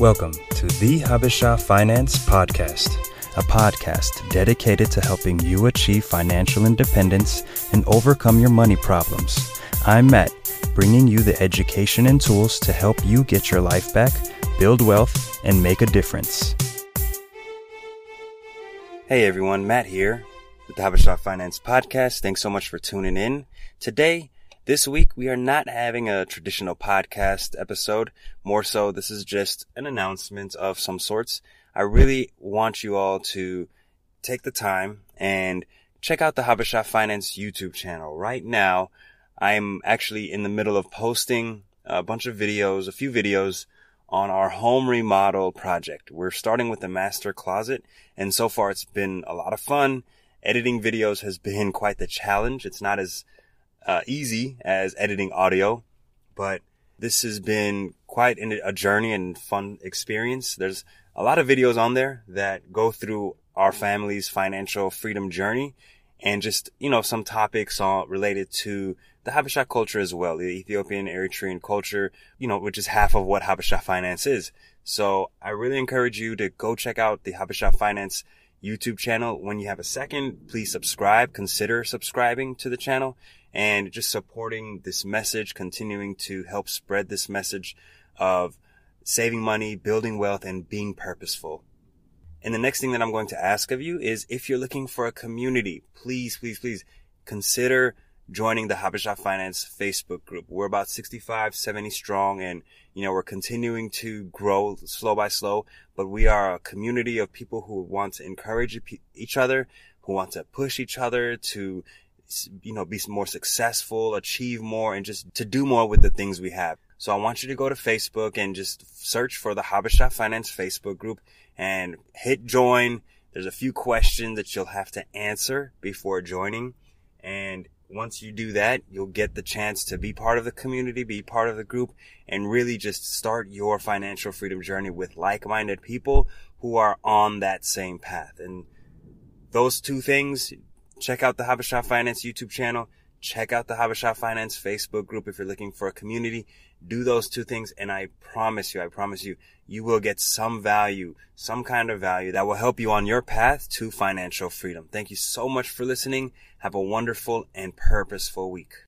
Welcome to the Habesha Finance Podcast, a podcast dedicated to helping you achieve financial independence and overcome your money problems. I'm Matt, bringing you the education and tools to help you get your life back, build wealth, and make a difference. Hey everyone, Matt here with the Habesha Finance Podcast. Thanks so much for tuning in. Today, this week, we are not having a traditional podcast episode. More so, this is just an announcement of some sorts. I really want you all to take the time and check out the Habesha Finance YouTube channel. Right now, I'm actually in the middle of posting a bunch of videos, a few videos on our home remodel project. We're starting with the master closet and so far it's been a lot of fun. Editing videos has been quite the challenge. It's not as uh, easy as editing audio, but this has been quite a journey and fun experience. There's a lot of videos on there that go through our family's financial freedom journey and just, you know, some topics all related to the Habesha culture as well, the Ethiopian Eritrean culture, you know, which is half of what Habesha finance is. So I really encourage you to go check out the Habesha finance YouTube channel. When you have a second, please subscribe, consider subscribing to the channel and just supporting this message, continuing to help spread this message of saving money, building wealth, and being purposeful. And the next thing that I'm going to ask of you is if you're looking for a community, please, please, please consider joining the Habesha Finance Facebook group. We're about 65, 70 strong and, you know, we're continuing to grow slow by slow, but we are a community of people who want to encourage each other, who want to push each other to, you know, be more successful, achieve more, and just to do more with the things we have. So I want you to go to Facebook and just search for the Habesha Finance Facebook group and hit join. There's a few questions that you'll have to answer before joining. And once you do that, you'll get the chance to be part of the community, be part of the group, and really just start your financial freedom journey with like-minded people who are on that same path. And those two things, check out the Habesha Finance YouTube channel. Check out the Habesha Finance Facebook group if you're looking for a community. Do those two things and I promise you, I promise you, you will get some value, some kind of value that will help you on your path to financial freedom. Thank you so much for listening. Have a wonderful and purposeful week.